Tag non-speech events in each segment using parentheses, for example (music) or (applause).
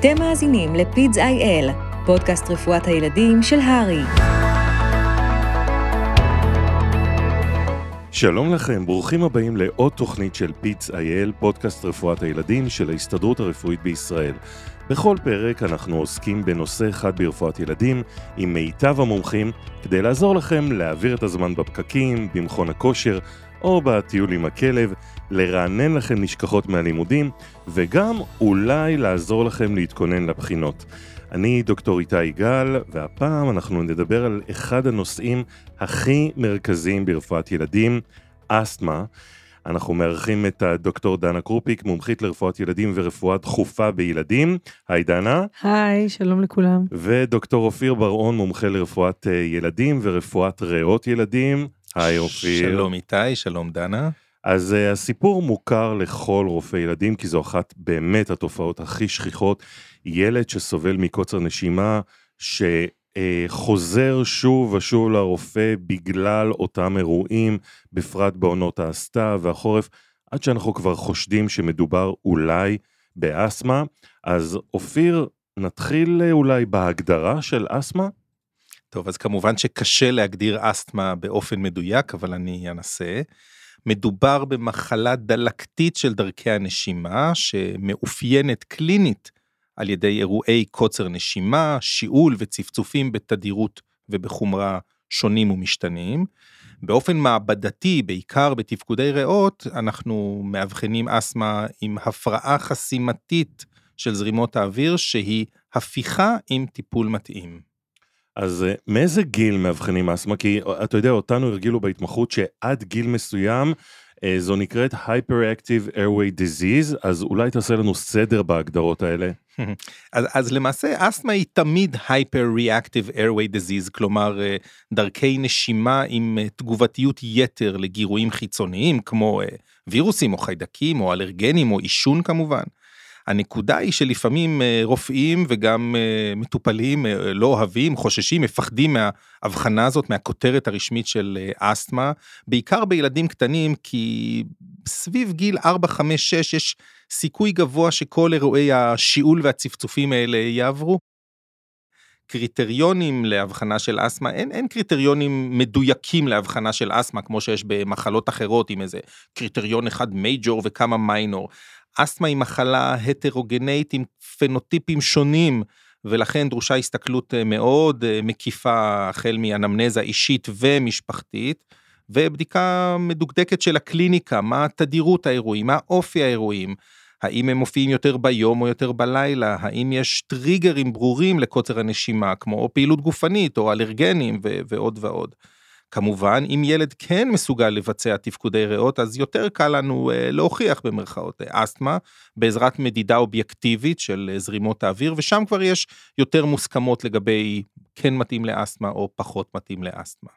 אתם מאזינים לפידס איי-אל, פודקאסט רפואת הילדים של הרי. שלום לכם, ברוכים הבאים לעוד תוכנית של פיץ אייל, פודקאסט רפואת הילדים של ההסתדרות הרפואית בישראל. בכל פרק אנחנו עוסקים בנושא אחד ברפואת ילדים עם מיטב המומחים כדי לעזור לכם להעביר את הזמן בפקקים, במכון הכושר או בטיול עם הכלב, לרענן לכם נשכחות מהלימודים וגם אולי לעזור לכם להתכונן לבחינות. אני דוקטור איתי יגאל, והפעם אנחנו נדבר על אחד הנושאים הכי מרכזיים ברפואת ילדים, אסתמה. אנחנו מארחים את הדוקטור דנה קרופיק, מומחית לרפואת ילדים ורפואה דחופה בילדים. היי דנה. היי, שלום לכולם. ודוקטור אופיר בר-און, מומחה לרפואת אה, ילדים ורפואת ריאות ילדים. היי אופיר. שלום איתי, שלום דנה. אז uh, הסיפור מוכר לכל רופא ילדים, כי זו אחת באמת התופעות הכי שכיחות. ילד שסובל מקוצר נשימה, שחוזר שוב ושוב לרופא בגלל אותם אירועים, בפרט בעונות הסתיו והחורף, עד שאנחנו כבר חושדים שמדובר אולי באסתמה. אז אופיר, נתחיל אה, אולי בהגדרה של אסתמה? טוב, אז כמובן שקשה להגדיר אסתמה באופן מדויק, אבל אני אנסה. מדובר במחלה דלקתית של דרכי הנשימה, שמאופיינת קלינית על ידי אירועי קוצר נשימה, שיעול וצפצופים בתדירות ובחומרה שונים ומשתנים. באופן מעבדתי, בעיקר בתפקודי ריאות, אנחנו מאבחנים אסתמה עם הפרעה חסימתית של זרימות האוויר, שהיא הפיכה עם טיפול מתאים. אז אה, מאיזה גיל מאבחנים אסתמה? כי אה, אתה יודע, אותנו הרגילו בהתמחות שעד גיל מסוים אה, זו נקראת Hyperactive Airway Disease, אז אולי תעשה לנו סדר בהגדרות האלה. אז, אז למעשה אסתמה היא תמיד Hyper-Reactive Airway Disease, כלומר דרכי נשימה עם תגובתיות יתר לגירויים חיצוניים, כמו וירוסים או חיידקים או אלרגנים או עישון כמובן. הנקודה היא שלפעמים אה, רופאים וגם אה, מטופלים אה, לא אוהבים, חוששים, מפחדים מההבחנה הזאת, מהכותרת הרשמית של אסתמה, בעיקר בילדים קטנים, כי סביב גיל 4, 5, 6 יש סיכוי גבוה שכל אירועי השיעול והצפצופים האלה יעברו. קריטריונים להבחנה של אסתמה, אין, אין קריטריונים מדויקים להבחנה של אסתמה, כמו שיש במחלות אחרות עם איזה קריטריון אחד מייג'ור וכמה מיינור. אסתמה היא מחלה הטרוגנית עם פנוטיפים שונים, ולכן דרושה הסתכלות אה, מאוד אה, מקיפה החל מאנמנזה אישית ומשפחתית, ובדיקה מדוקדקת של הקליניקה, מה תדירות האירועים, מה אופי האירועים, האם הם מופיעים יותר ביום או יותר בלילה, האם יש טריגרים ברורים לקוצר הנשימה, כמו פעילות גופנית או אלרגנים ועוד ועוד. כמובן, אם ילד כן מסוגל לבצע תפקודי ריאות, אז יותר קל לנו אה, להוכיח במרכאות אה, אסתמה, בעזרת מדידה אובייקטיבית של אה, זרימות האוויר, ושם כבר יש יותר מוסכמות לגבי כן מתאים לאסתמה או פחות מתאים לאסתמה.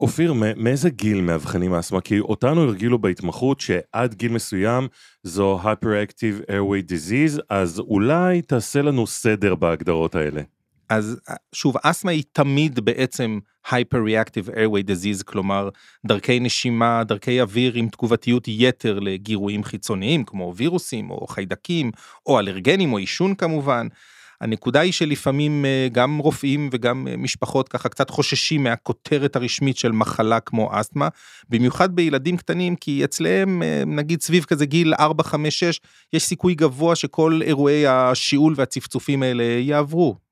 אופיר, מאיזה גיל מאבחנים אסתמה? כי אותנו הרגילו בהתמחות שעד גיל מסוים זו Hyperactive Airway Disease, אז אולי תעשה לנו סדר בהגדרות האלה. אז שוב, אסתמה היא תמיד בעצם Hyper-Reactive Airway Disease, כלומר דרכי נשימה, דרכי אוויר עם תגובתיות יתר לגירויים חיצוניים, כמו וירוסים או חיידקים, או אלרגנים או עישון כמובן. הנקודה היא שלפעמים אה, גם רופאים וגם אה, משפחות ככה קצת חוששים מהכותרת הרשמית של מחלה כמו אסתמה, במיוחד בילדים קטנים, כי אצלם אה, נגיד סביב כזה גיל 4, 5, 6, יש סיכוי גבוה שכל אירועי השיעול והצפצופים האלה יעברו.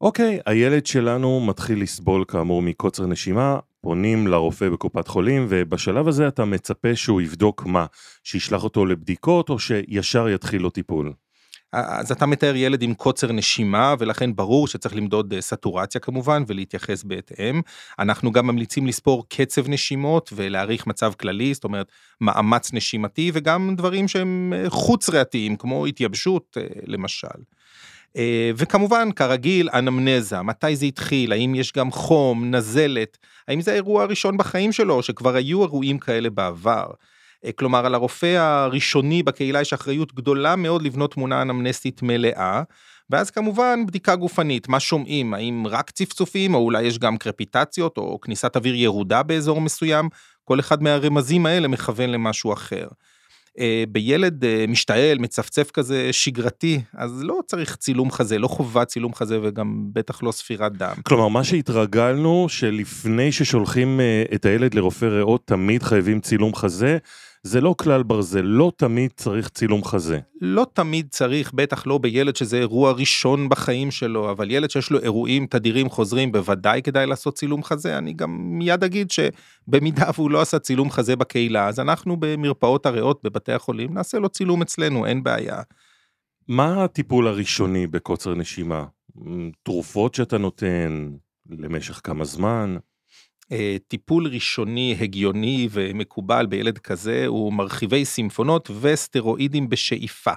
אוקיי, הילד שלנו מתחיל לסבול כאמור מקוצר נשימה, פונים לרופא בקופת חולים, ובשלב הזה אתה מצפה שהוא יבדוק מה? שישלח אותו לבדיקות או שישר יתחיל לו טיפול? אז אתה מתאר ילד עם קוצר נשימה ולכן ברור שצריך למדוד אה, סטורציה כמובן ולהתייחס בהתאם. אנחנו גם ממליצים לספור קצב נשימות ולהעריך מצב כללי, זאת אומרת מאמץ נשימתי וגם דברים שהם אה, חוץ ריאתיים כמו התייבשות אה, למשל. אה, וכמובן, כרגיל, אנמנזה, מתי זה התחיל, האם יש גם חום, נזלת, האם זה האירוע הראשון בחיים שלו, שכבר היו אירועים כאלה בעבר. אה, כלומר, על הרופא הראשוני בקהילה יש אחריות גדולה מאוד לבנות תמונה אנמנסטית מלאה, ואז כמובן בדיקה גופנית, מה שומעים, האם רק צפצופים, או אולי יש גם קרפיטציות, או כניסת אוויר ירודה באזור מסוים, כל אחד מהרמזים האלה מכוון למשהו אחר. אה, בילד אה, משתעל, מצפצף כזה שגרתי, אז לא צריך צילום חזה, לא חובת צילום חזה וגם בטח לא ספירת דם. כלומר, מה שהתרגלנו, שלפני ששולחים אה, את הילד לרופא ריאות, תמיד חייבים צילום חזה, זה לא כלל ברזל, לא תמיד צריך צילום חזה. לא תמיד צריך, בטח לא בילד שזה אירוע ראשון בחיים שלו, אבל ילד שיש לו אירועים תדירים חוזרים, בוודאי כדאי לעשות צילום חזה. אני גם מיד אגיד שבמידה והוא לא עשה צילום חזה בקהילה, אז אנחנו במרפאות הריאות בבתי החולים נעשה לו צילום אצלנו, אין בעיה. מה הטיפול הראשוני בקוצר נשימה? תרופות שאתה נותן למשך כמה זמן? אה, טיפול ראשוני הגיוני ומקובל בילד כזה הוא מרחיבי סימפונות וסטרואידים בשאיפה.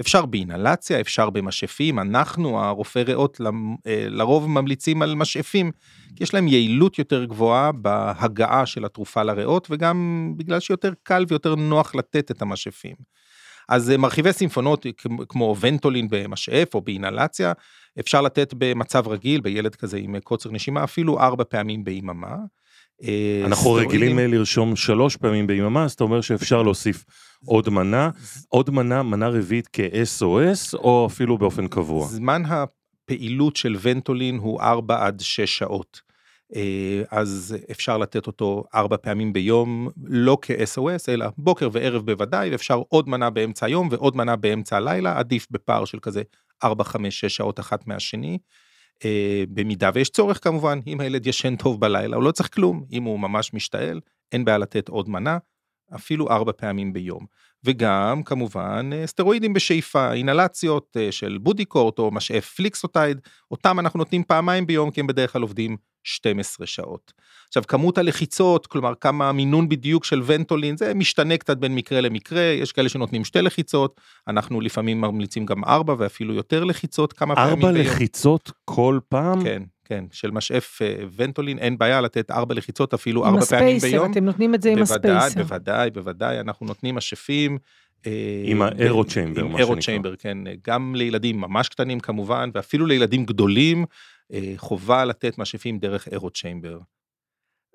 אפשר באינהלציה, אפשר במשאפים, אנחנו הרופאי ריאות אה, לרוב ממליצים על משאפים, כי יש להם יעילות יותר גבוהה בהגעה של התרופה לריאות וגם בגלל שיותר קל ויותר נוח לתת את המשאפים. אז אה, מרחיבי סימפונות כמו ונטולין במשאף או באינהלציה, אפשר לתת במצב רגיל, בילד כזה עם קוצר נשימה, אפילו ארבע פעמים ביממה. אה, אנחנו רגילים לרשום שלוש פעמים ביממה, אז אתה אומר שאפשר להוסיף עוד מנה, עוד מנה, מנה רביעית כ-SOS, או אפילו באופן קבוע. זמן הפעילות של ונטולין הוא ארבע עד שש שעות. אה, אז אפשר לתת אותו ארבע פעמים ביום, לא כ-SOS, אלא בוקר וערב בוודאי, ואפשר עוד מנה באמצע היום ועוד מנה באמצע הלילה, עדיף בפער של כזה ארבע, חמש, שש שעות אחת מהשני. אה, במידה ויש צורך כמובן, אם הילד ישן טוב בלילה, הוא לא צריך כלום, אם הוא ממש משתעל, אין בעיה לתת עוד מנה, אפילו ארבע פעמים ביום. וגם כמובן אה, סטרואידים בשאיפה, אינהלציות אה, של בודיקורט או משאף פליקסוטייד, אותם אנחנו נותנים פעמיים ביום כי הם בדרך כלל עובדים 12 שעות. עכשיו כמות הלחיצות, כלומר כמה המינון בדיוק של ונטולין, זה משתנה קצת בין מקרה למקרה, יש כאלה שנותנים שתי לחיצות, אנחנו לפעמים ממליצים גם ארבע ואפילו יותר לחיצות כמה פעמים ביום. ארבע לחיצות כל פעם? כן. כן, של משאף אה, ונטולין, אין בעיה לתת ארבע לחיצות, אפילו ארבע פעמים ביום. עם הספייסר, אתם נותנים את זה עם הספייסר. בוודאי, בוודאי, אנחנו נותנים משאפים. אה, עם האירו צ'יימבר, מה שנקרא. עם אירו צ'יימבר, כן, גם לילדים ממש קטנים כמובן, ואפילו לילדים גדולים, אה, חובה לתת משאפים דרך אירו צ'יימבר.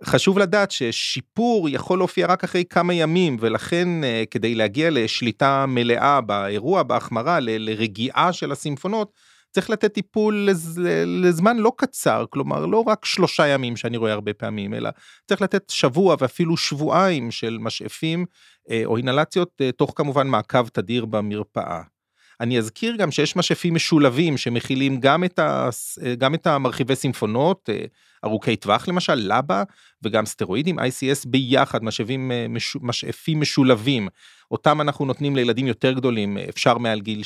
חשוב לדעת ששיפור יכול להופיע רק אחרי כמה ימים, ולכן כדי להגיע לשליטה מלאה באירוע, בהחמרה, לרגיעה של הסימפונות, צריך לתת טיפול לז, לזמן לא קצר, כלומר לא רק שלושה ימים שאני רואה הרבה פעמים, אלא צריך לתת שבוע ואפילו שבועיים של משאפים אה, או אינהלציות, אה, תוך כמובן מעקב תדיר במרפאה. אני אזכיר גם שיש משאפים משולבים שמכילים גם את, ה, גם את המרחיבי סימפונות, אה, ארוכי טווח למשל, לבה, וגם סטרואידים, ICS ביחד, משאבים, אה, מש, משאפים משולבים. אותם אנחנו נותנים לילדים יותר גדולים, אפשר מעל גיל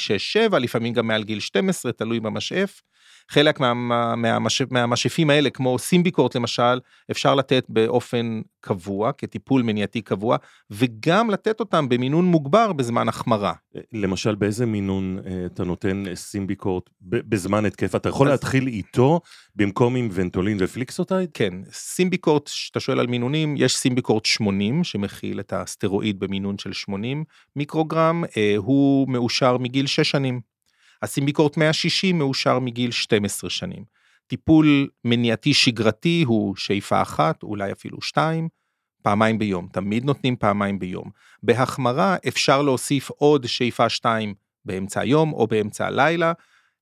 6-7, לפעמים גם מעל גיל 12, תלוי במשאף. חלק מה, מהמש, מהמשאפים האלה, כמו סימביקורט למשל, אפשר לתת באופן קבוע, כטיפול מניעתי קבוע, וגם לתת אותם במינון מוגבר בזמן החמרה. למשל, באיזה מינון אה, אתה נותן סימביקורט בזמן התקף? אתה יכול אז... להתחיל איתו במקום עם ונטולין ופליקסוטייד? כן, סימביקורט, שאתה שואל על מינונים, יש סימביקורט 80, שמכיל את הסטרואיד במינון של 80 מיקרוגרם, אה, הוא מאושר מגיל 6 שנים. הסימביקורט 160 מאושר מגיל 12 שנים. טיפול מניעתי שגרתי הוא שאיפה אחת, אולי אפילו שתיים, פעמיים ביום, תמיד נותנים פעמיים ביום. בהחמרה אפשר להוסיף עוד שאיפה שתיים באמצע היום או באמצע הלילה,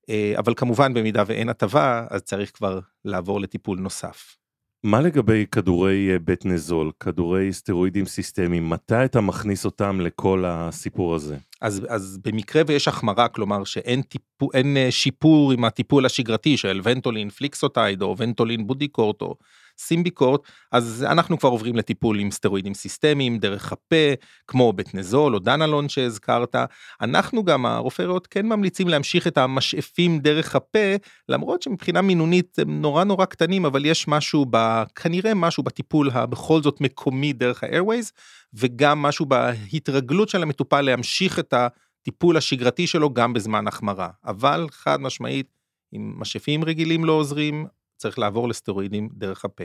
אה, אבל כמובן במידה ואין הטבה, אז צריך כבר לעבור לטיפול נוסף. מה לגבי כדורי אה, בטנזול, כדורי סטרואידים סיסטמיים, מתי אתה מכניס אותם לכל הסיפור הזה? אז, אז במקרה ויש החמרה, כלומר שאין טיפו, אה, שיפור עם הטיפול השגרתי של ונטולין פליקסוטייד או ונטולין בודיקורט או סימביקורט, אז אנחנו כבר עוברים לטיפול עם סטרואידים סיסטמיים, דרך הפה, כמו בטנזול או דנלון שהזכרת. אנחנו גם, הרופאי ריאות כן ממליצים להמשיך את המשאפים דרך הפה, למרות שמבחינה מינונית הם נורא נורא קטנים, אבל יש משהו, ב, כנראה משהו בטיפול הבכל זאת מקומי דרך ה-Airways, וגם משהו בהתרגלות של המטופל להמשיך את הטיפול השגרתי שלו גם בזמן החמרה. אבל חד משמעית, אם משאפים רגילים לא עוזרים, צריך לעבור לסטרואידים דרך הפה.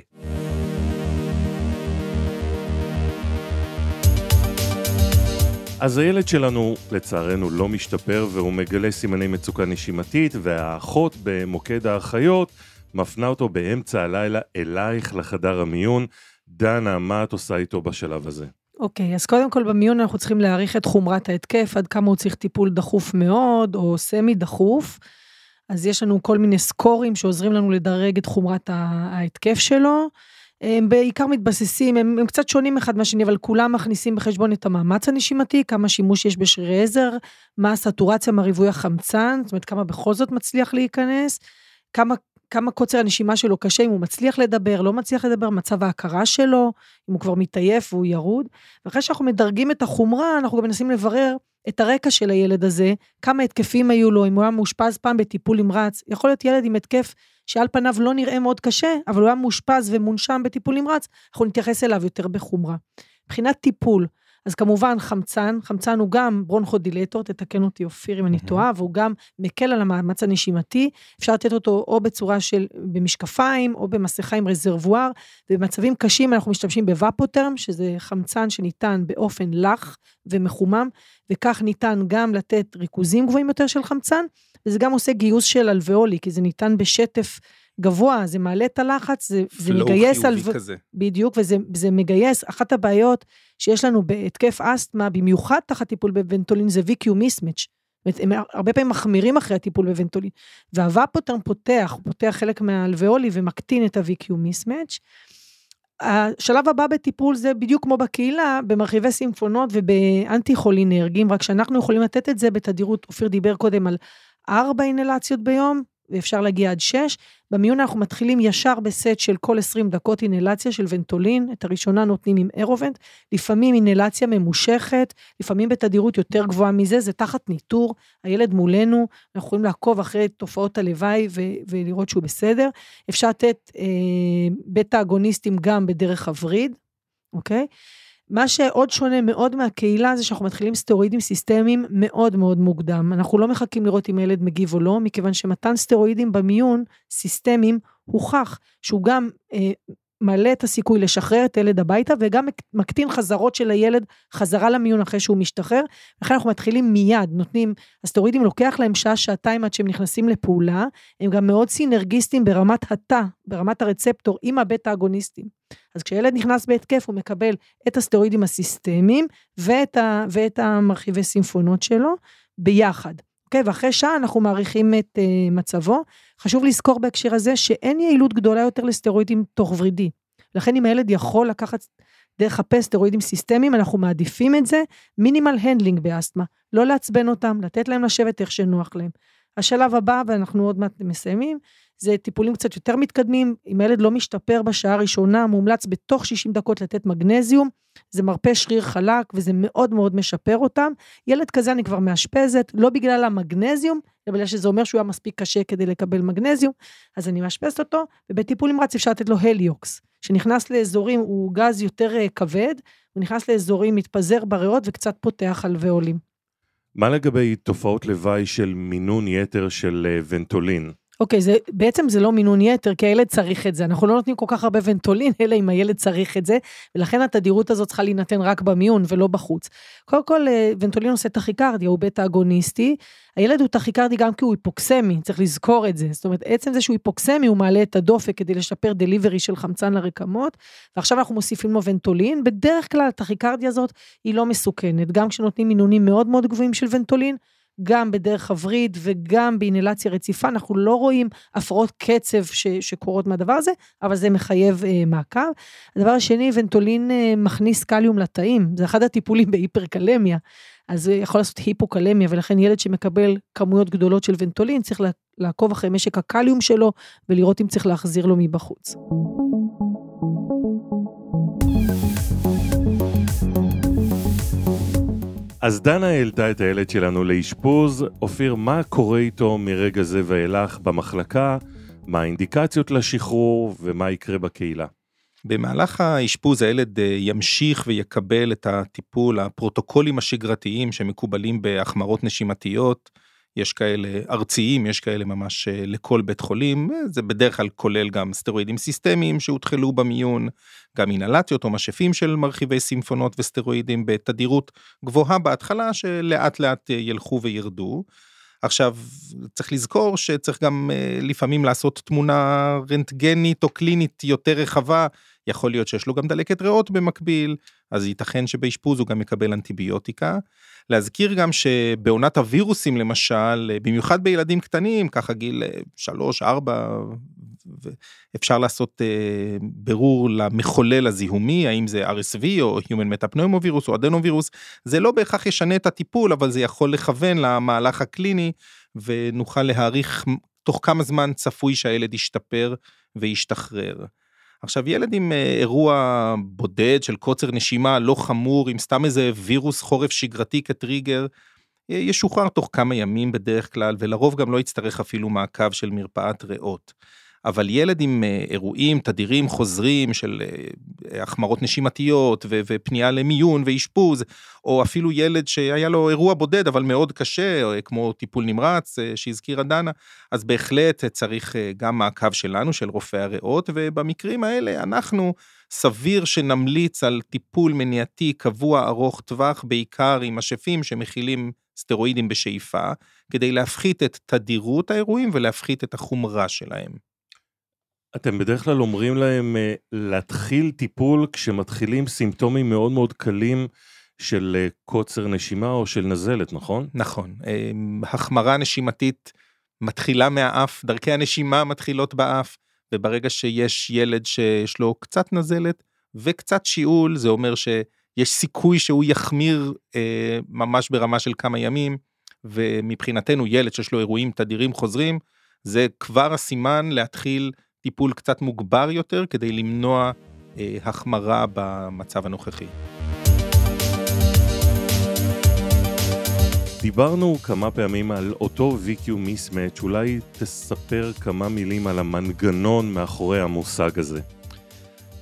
אז הילד שלנו לצערנו לא משתפר והוא מגלה סימני מצוקה נשימתית והאחות במוקד האחיות מפנה אותו באמצע הלילה אלייך לחדר המיון. דנה, מה את עושה איתו בשלב הזה? אוקיי, okay, אז קודם כל במיון אנחנו צריכים להעריך את חומרת ההתקף, עד כמה הוא צריך טיפול דחוף מאוד או סמי דחוף. אז יש לנו כל מיני סקורים שעוזרים לנו לדרג את חומרת ההתקף שלו. הם בעיקר מתבססים, הם, הם קצת שונים אחד מהשני, אבל כולם מכניסים בחשבון את המאמץ הנשימתי, כמה שימוש יש בשרירי עזר, מה הסטורציה, מה ריבוי החמצן, זאת אומרת כמה בכל זאת מצליח להיכנס, כמה, כמה קוצר הנשימה שלו קשה, אם הוא מצליח לדבר, לא מצליח לדבר, מצב ההכרה שלו, אם הוא כבר מתעייף והוא ירוד. ואחרי שאנחנו מדרגים את החומרה, אנחנו גם מנסים לברר את הרקע של הילד הזה, כמה התקפים היו לו, אם הוא היה מאושפז פעם בטיפול נמרץ. יכול להיות ילד עם התקף שעל פניו לא נראה מאוד קשה, אבל הוא היה מאושפז ומונשם בטיפול נמרץ, אנחנו נתייחס אליו יותר בחומרה. מבחינת טיפול, אז כמובן חמצן, חמצן הוא גם ברונכודילטור, תתקן אותי אופיר אם אני טועה, והוא גם מקל על המאמץ הנשימתי, אפשר לתת אותו או בצורה של, במשקפיים, או במסכה עם רזרבואר, ובמצבים קשים אנחנו משתמשים בוואפוטרם, שזה חמצן שניתן באופן לח ומחומם, וכך ניתן גם לתת ריכוזים גבוהים יותר של חמצן, וזה גם עושה גיוס של אלוויאולי, כי זה ניתן בשטף גבוה, זה מעלה את הלחץ, זה, זה מגייס... פלואו חיובי כזה. בדיוק, וזה מגייס, אחת הבעיות שיש לנו בהתקף אסתמה, במיוחד תחת טיפול בוונטולין, זה VQ mismatch. הם הרבה פעמים מחמירים אחרי הטיפול בוונטולין. והוואפוטרם פותח, הוא פותח חלק מהאלוויאולי ומקטין את ה-VQ mismatch. השלב הבא בטיפול זה בדיוק כמו בקהילה, במרחיבי סימפונות ובאנטי חולינרגים, רק שאנחנו יכולים לתת את זה בתדירות, אופיר דיבר קודם על ארבע אינלציות ביום, ואפשר להגיע עד 6. במיון אנחנו מתחילים ישר בסט של כל 20 דקות אינלציה של ונטולין, את הראשונה נותנים עם אירובנט, לפעמים אינלציה ממושכת, לפעמים בתדירות יותר גבוהה מזה, זה תחת ניטור, הילד מולנו, אנחנו יכולים לעקוב אחרי תופעות הלוואי ו- ולראות שהוא בסדר. אפשר לתת אה, בטה אגוניסטים גם בדרך הווריד, אוקיי? מה שעוד שונה מאוד מהקהילה זה שאנחנו מתחילים סטרואידים סיסטמיים מאוד מאוד מוקדם. אנחנו לא מחכים לראות אם הילד מגיב או לא, מכיוון שמתן סטרואידים במיון סיסטמיים הוכח שהוא גם אה, מעלה את הסיכוי לשחרר את הילד הביתה וגם מקטין חזרות של הילד חזרה למיון אחרי שהוא משתחרר. לכן אנחנו מתחילים מיד, נותנים, הסטרואידים לוקח להם שעה, שעתיים עד שהם נכנסים לפעולה, הם גם מאוד סינרגיסטים ברמת התא, ברמת הרצפטור עם הבטה אגוניסטים. אז כשילד נכנס בהתקף הוא מקבל את הסטרואידים הסיסטמיים ואת, ה, ואת המרחיבי סימפונות שלו ביחד. אוקיי? ואחרי שעה אנחנו מעריכים את uh, מצבו. חשוב לזכור בהקשר הזה שאין יעילות גדולה יותר לסטרואידים תוך ורידי. לכן אם הילד יכול לקחת דרך הפה סטרואידים סיסטמיים, אנחנו מעדיפים את זה, minimal handling באסתמה. לא לעצבן אותם, לתת להם לשבת איך שנוח להם. השלב הבא, ואנחנו עוד מעט מסיימים, זה טיפולים קצת יותר מתקדמים. אם הילד לא משתפר בשעה הראשונה, מומלץ בתוך 60 דקות לתת מגנזיום. זה מרפה שריר חלק וזה מאוד מאוד משפר אותם. ילד כזה אני כבר מאשפזת, לא בגלל המגנזיום, אלא בגלל שזה אומר שהוא היה מספיק קשה כדי לקבל מגנזיום, אז אני מאשפזת אותו, ובטיפול נמרץ אפשר לתת לו הליוקס, שנכנס לאזורים, הוא גז יותר אה, כבד, הוא נכנס לאזורים, מתפזר בריאות וקצת פותח על ועולים. מה לגבי תופעות לוואי של מינון יתר של אה, ונטולין? אוקיי, זה, בעצם זה לא מינון יתר, כי הילד צריך את זה. אנחנו לא נותנים כל כך הרבה ונטולין, אלא אם הילד צריך את זה, ולכן התדירות הזאת צריכה להינתן רק במיון ולא בחוץ. קודם כל, אה, ונטולין עושה טכיקרדיה, הוא בטא אגוניסטי. הילד הוא טכיקרדי גם כי הוא היפוקסמי, צריך לזכור את זה. זאת אומרת, עצם זה שהוא היפוקסמי, הוא מעלה את הדופק כדי לשפר דליברי של חמצן לרקמות, ועכשיו אנחנו מוסיפים לו ונטולין. בדרך כלל הטכיקרדיה הזאת היא לא מסוכנת, גם כשנותנים מינונים מאוד מאוד גבוהים של ונטולין, גם בדרך הווריד וגם באינלציה רציפה, אנחנו לא רואים הפרעות קצב ש, שקורות מהדבר הזה, אבל זה מחייב אה, מעקב. הדבר השני, ונטולין אה, מכניס קליום לתאים, זה אחד הטיפולים בהיפרקלמיה, אז זה יכול לעשות היפוקלמיה, ולכן ילד שמקבל כמויות גדולות של ונטולין, צריך לעקוב אחרי משק הקליום שלו, ולראות אם צריך להחזיר לו מבחוץ. אז דנה העלתה את הילד שלנו לאשפוז. אופיר, מה קורה איתו מרגע זה ואילך במחלקה? מה האינדיקציות לשחרור ומה יקרה בקהילה? במהלך האשפוז הילד אה, ימשיך ויקבל את הטיפול, הפרוטוקולים השגרתיים שמקובלים בהחמרות נשימתיות. יש כאלה ארציים, יש כאלה ממש אה, לכל בית חולים, זה בדרך כלל כולל גם סטרואידים סיסטמיים שהותחלו במיון, גם אינהלציות או משאפים של מרחיבי סימפונות וסטרואידים בתדירות גבוהה בהתחלה, שלאט לאט אה, ילכו וירדו. עכשיו, צריך לזכור שצריך גם אה, לפעמים לעשות תמונה רנטגנית או קלינית יותר רחבה, יכול להיות שיש לו גם דלקת ריאות במקביל, אז ייתכן שבאשפוז הוא גם יקבל אנטיביוטיקה. להזכיר גם שבעונת הווירוסים למשל, במיוחד בילדים קטנים, ככה גיל 3, 4, אפשר לעשות uh, ברור למחולל הזיהומי, האם זה RSV או Human Metapneumovirus או אדנווירוס, זה לא בהכרח ישנה את הטיפול, אבל זה יכול לכוון למהלך הקליני, ונוכל להעריך תוך כמה זמן צפוי שהילד ישתפר וישתחרר. עכשיו ילד עם אה, אירוע בודד של קוצר נשימה לא חמור עם סתם איזה וירוס חורף שגרתי כטריגר ישוחרר תוך כמה ימים בדרך כלל ולרוב גם לא יצטרך אפילו מעקב של מרפאת ריאות. אבל ילד עם אה, אירועים תדירים חוזרים של אה, החמרות נשימתיות ופנייה למיון ואשפוז, או אפילו ילד שהיה לו אירוע בודד אבל מאוד קשה, אה, כמו טיפול נמרץ שהזכירה דנה, אז בהחלט צריך גם מעקב שלנו, של רופאי הריאות, ובמקרים האלה אנחנו סביר שנמליץ על טיפול מניעתי קבוע ארוך טווח, בעיקר עם משאפים שמכילים סטרואידים בשאיפה, כדי להפחית את תדירות האירועים ולהפחית את החומרה שלהם. אתם בדרך כלל אומרים להם אה, להתחיל טיפול כשמתחילים סימפטומים מאוד מאוד קלים של אה, קוצר נשימה או של נזלת, נכון? נכון. אמ, החמרה נשימתית מתחילה מהאף, דרכי הנשימה מתחילות באף, וברגע שיש ילד שיש לו קצת נזלת וקצת שיעול, זה אומר שיש סיכוי שהוא יחמיר אה, ממש ברמה של כמה ימים, ומבחינתנו ילד שיש לו אירועים תדירים חוזרים, זה כבר הסימן להתחיל טיפול קצת מוגבר יותר כדי למנוע אה, החמרה במצב הנוכחי. דיברנו כמה פעמים על אותו VQ Mismatch, אולי תספר כמה מילים על המנגנון מאחורי המושג הזה.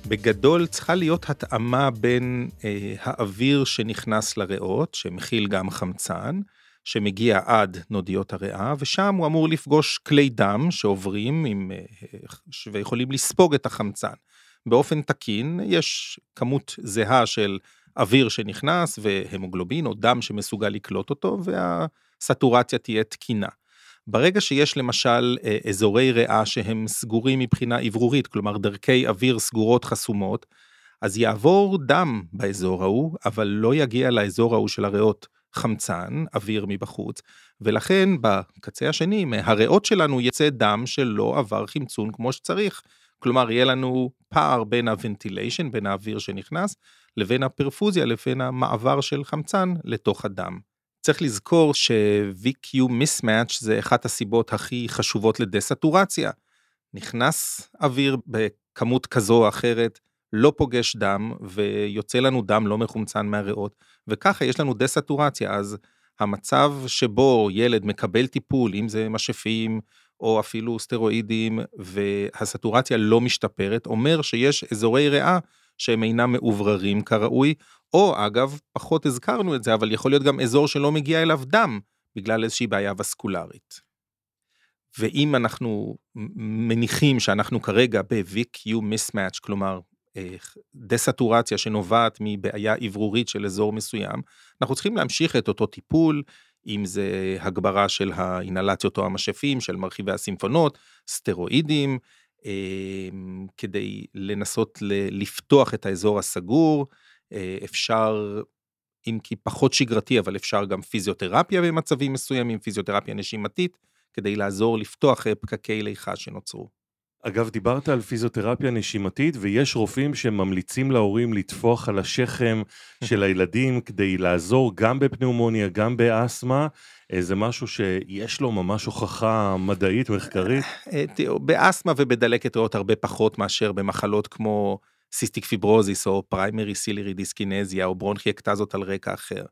בגדול צריכה להיות התאמה בין אה, האוויר שנכנס לריאות, שמכיל גם חמצן, שמגיע עד נודיות הריאה, ושם הוא אמור לפגוש כלי דם שעוברים עם, אה, ויכולים לספוג את החמצן. באופן תקין יש כמות זהה של אוויר שנכנס והמוגלובין או דם שמסוגל לקלוט אותו והסטורציה תהיה תקינה. ברגע שיש למשל אה, אזורי ריאה שהם סגורים מבחינה אוורורית, כלומר דרכי אוויר סגורות חסומות, אז יעבור דם באזור ההוא, אבל לא יגיע לאזור ההוא של הריאות חמצן, אוויר מבחוץ, ולכן בקצה השני, מהריאות שלנו יצא דם שלא עבר חמצון כמו שצריך. כלומר, יהיה לנו פער בין ה ventilation, בין האוויר שנכנס, לבין הפרפוזיה, לבין המעבר של חמצן לתוך הדם. צריך לזכור ש-VQ mismatch זה אחת הסיבות הכי חשובות לדסטורציה. נכנס אוויר בכמות כזו או אחרת, לא פוגש דם ויוצא לנו דם לא מחומצן מהריאות, וככה יש לנו דסטורציה, אז המצב שבו ילד מקבל טיפול, אם זה משאפים או אפילו סטרואידים, והסטורציה לא משתפרת, אומר שיש אזורי ריאה שהם אינם מאובררים כראוי, או אגב, פחות הזכרנו את זה, אבל יכול להיות גם אזור שלא מגיע אליו דם, בגלל איזושהי בעיה וסקולרית. ואם אנחנו מניחים שאנחנו כרגע ב-VQ mismatch, כלומר דסטורציה שנובעת מבעיה אוורורית של אזור מסוים, אנחנו צריכים להמשיך את אותו טיפול, אם זה הגברה של האינהלציות או המשאפים, של מרחיבי הסימפונות, סטרואידים, אמ, כדי לנסות לפתוח את האזור הסגור, אה, אפשר, אם כי פחות שגרתי, אבל אפשר גם פיזיותרפיה במצבים מסוימים, פיזיותרפיה נשימתית, כדי לעזור לפתוח אה, פקקי ליחה שנוצרו. אגב, דיברת על פיזיותרפיה נשימתית, ויש רופאים שממליצים להורים לטפוח על השכם של הילדים כדי לעזור גם ב pneumonia, גם באסתמה. אה, זה משהו שיש לו ממש הוכחה מדעית, מחקרית? אה, באסתמה ובדלקת ריאות הרבה פחות מאשר במחלות כמו cystic fibrosis, או primary ciliary dyskinesia, או ברונכיאקטזות על רקע אחר.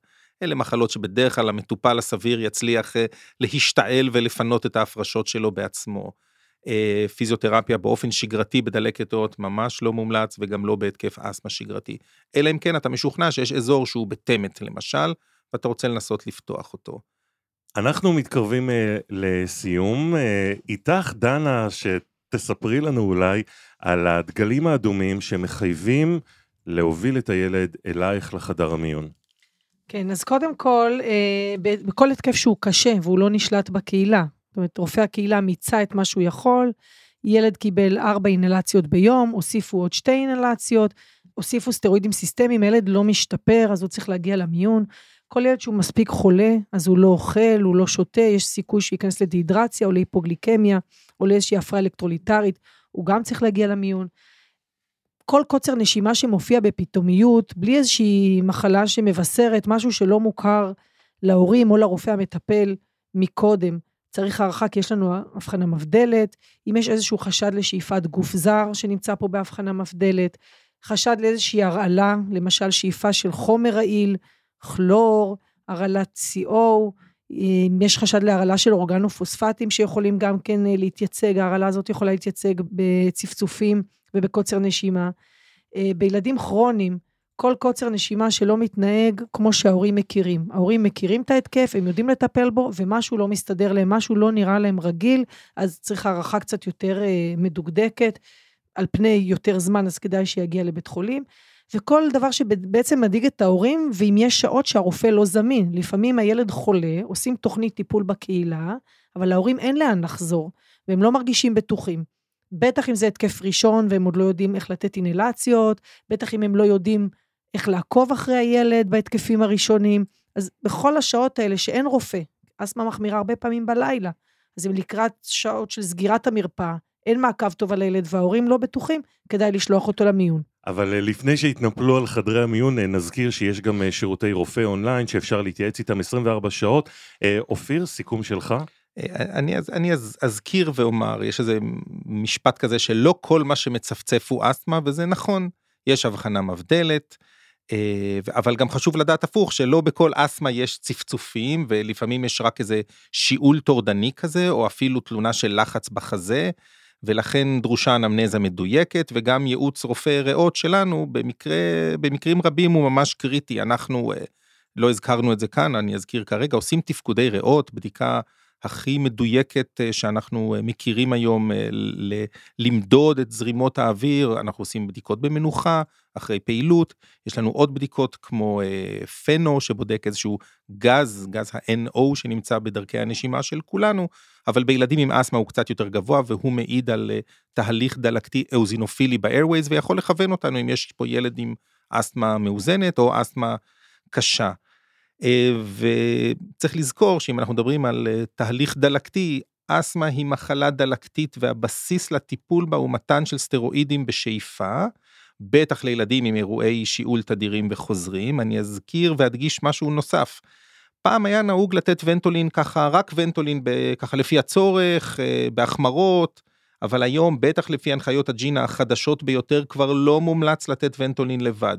אלה מחלות שבדרך כלל המטופל הסביר יצליח אה, להשתעל ולפנות את ההפרשות שלו בעצמו. אה, פיזיותרפיה באופן שגרתי בדלקת ריאות ממש לא מומלץ וגם לא בהתקף אסתמה שגרתי. אלא אם כן אתה משוכנע שיש אזור שהוא בתמת למשל, ואתה רוצה לנסות לפתוח אותו. אנחנו מתקרבים uh, לסיום. Uh, איתך, דנה, שתספרי לנו אולי על הדגלים האדומים שמחייבים להוביל את הילד אלייך לחדר המיון. כן, אז קודם כל, אה, בכל התקף שהוא קשה והוא לא נשלט בקהילה, זאת אומרת, רופא הקהילה מיצה את מה שהוא יכול, ילד קיבל ארבע אינלציות ביום, הוסיפו עוד שתי אינלציות, הוסיפו סטרואידים סיסטמיים, הילד לא משתפר, אז הוא צריך להגיע למיון. כל ילד שהוא מספיק חולה, אז הוא לא אוכל, הוא לא שותה, יש סיכוי שייכנס לדיהידרציה או להיפוגליקמיה, או לאיזושהי הפרעה אלקטרוליטרית, הוא גם צריך להגיע למיון. כל קוצר נשימה שמופיע בפתאומיות, בלי איזושהי מחלה שמבשרת, משהו שלא מוכר להורים או לרופא המטפל מקודם, צריך הערכה כי יש לנו הבחנה מבדלת, אם יש איזשהו חשד לשאיפת גוף זר שנמצא פה בהבחנה מבדלת, חשד לאיזושהי הרעלה, למשל שאיפה של חומר רעיל, כלור, הרעלת CO, אם יש חשד להרעלה של אורגנופוספטים שיכולים גם כן אה, להתייצג, ההרעלה הזאת יכולה להתייצג בצפצופים ובקוצר נשימה. אה, בילדים כרוניים, כל קוצר נשימה שלא מתנהג כמו שההורים מכירים. ההורים מכירים את ההתקף, הם יודעים לטפל בו, ומשהו לא מסתדר להם, משהו לא נראה להם רגיל, אז צריך הערכה קצת יותר אה, מדוקדקת, על פני יותר זמן, אז כדאי שיגיע לבית חולים. וכל דבר שבעצם מדאיג את ההורים, ואם יש שעות שהרופא לא זמין. לפעמים הילד חולה, עושים תוכנית טיפול בקהילה, אבל להורים אין לאן לחזור, והם לא מרגישים בטוחים. בטח אם זה התקף ראשון והם עוד לא יודעים איך לתת אינלציות, בטח אם הם לא יודעים איך לעקוב אחרי הילד בהתקפים הראשונים. אז בכל השעות האלה שאין רופא, אסתמה מחמירה הרבה פעמים בלילה, אז אם לקראת שעות של סגירת המרפאה, אין מעקב טוב על הילד וההורים לא בטוחים, כדאי לשלוח אותו למיון. אבל אה, לפני שהתנפלו על חדרי המיון, אה, נזכיר שיש גם אה, שירותי רופא אונליין שאפשר להתייעץ איתם 24 שעות. אופיר, סיכום שלך? אני, אני אז, אזכיר ואומר, יש איזה משפט כזה שלא כל מה שמצפצף הוא אסתמה, וזה נכון, יש הבחנה מבדלת. אבל גם חשוב לדעת הפוך שלא בכל אסתמה יש צפצופים ולפעמים יש רק איזה שיעול טורדני כזה או אפילו תלונה של לחץ בחזה ולכן דרושה אנמנזה מדויקת וגם ייעוץ רופא ריאות שלנו במקרה במקרים רבים הוא ממש קריטי. אנחנו לא הזכרנו את זה כאן אני אזכיר כרגע עושים תפקודי ריאות בדיקה הכי מדויקת אה, שאנחנו אה, מכירים היום אה, למדוד את זרימות האוויר, אנחנו עושים בדיקות במנוחה, אחרי פעילות, יש לנו עוד בדיקות כמו פנו שבודק איזשהו גז, גז ה-NO שנמצא בדרכי הנשימה של כולנו, אבל בילדים עם אסתמה הוא קצת יותר גבוה והוא מעיד על תהליך דלקתי אוזינופילי באיירווייז ויכול לכוון אותנו אם יש פה ילד עם אסתמה מאוזנת או אסתמה קשה. אה, וצריך לזכור שאם אנחנו מדברים על אה, תהליך דלקתי, אסתמה היא מחלה דלקתית והבסיס לטיפול בה הוא מתן של סטרואידים בשאיפה, בטח לילדים עם אירועי שיעול תדירים וחוזרים. אני אזכיר ואדגיש משהו נוסף. פעם היה נהוג לתת ונטולין ככה, רק ונטולין ככה לפי הצורך, אה, בהחמרות, אבל היום בטח לפי הנחיות הג'ינה החדשות ביותר כבר לא מומלץ לתת ונטולין לבד.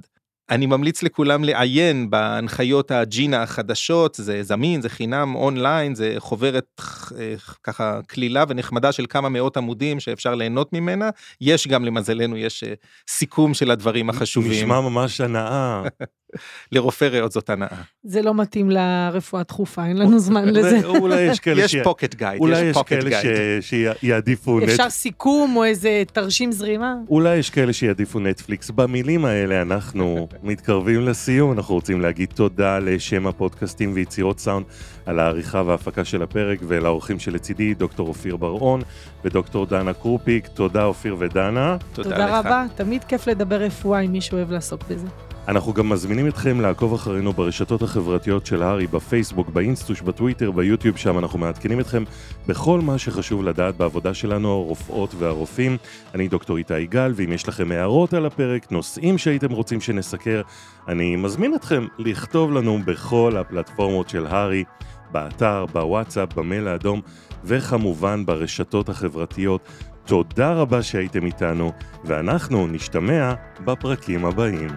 אני ממליץ לכולם לעיין בהנחיות הג'ינה החדשות, זה זמין, זה חינם אונליין, זה חוברת אה, ככה קלילה ונחמדה של כמה מאות עמודים שאפשר ליהנות ממנה. יש גם למזלנו, יש אה, סיכום של הדברים החשובים. נשמע ממש הנאה. (laughs) לרופא ריאות זאת הנאה. זה לא מתאים לרפואה דחופה, אין לנו זמן לזה. אולי יש כאלה יש פוקט גייד, אולי יש כאלה שיעדיפו... אפשר סיכום או איזה תרשים זרימה? אולי יש כאלה שיעדיפו נטפליקס. במילים האלה אנחנו (laughs) מתקרבים לסיום, אנחנו רוצים להגיד תודה לשם הפודקאסטים ויצירות סאונד על העריכה וההפקה של הפרק ולאורחים שלצידי, דוקטור אופיר בר-און ודוקטור דנה קרופיק. תודה אופיר ודנה. תודה, תודה רבה, תמיד כיף לדבר רפואה עם מי שאוהב לעסוק בזה. אנחנו גם מזמינים אתכם לעקוב אחרינו ברשתות החברתיות של הארי, בפייסבוק, באינסטוש, בטוויטר, ביוטיוב, שם אנחנו מעדכנים אתכם בכל מה שחשוב לדעת בעבודה שלנו, הרופאות והרופאים. אני דוקטור איתי גל, ואם יש לכם הערות על הפרק, נושאים שהייתם רוצים שנסקר, אני מזמין אתכם לכתוב לנו בכל הפלטפורמות של הארי, באתר, בוואטסאפ, במייל האדום, וכמובן ברשתות החברתיות. תודה רבה שהייתם איתנו, ואנחנו נשתמע בפרקים הבאים.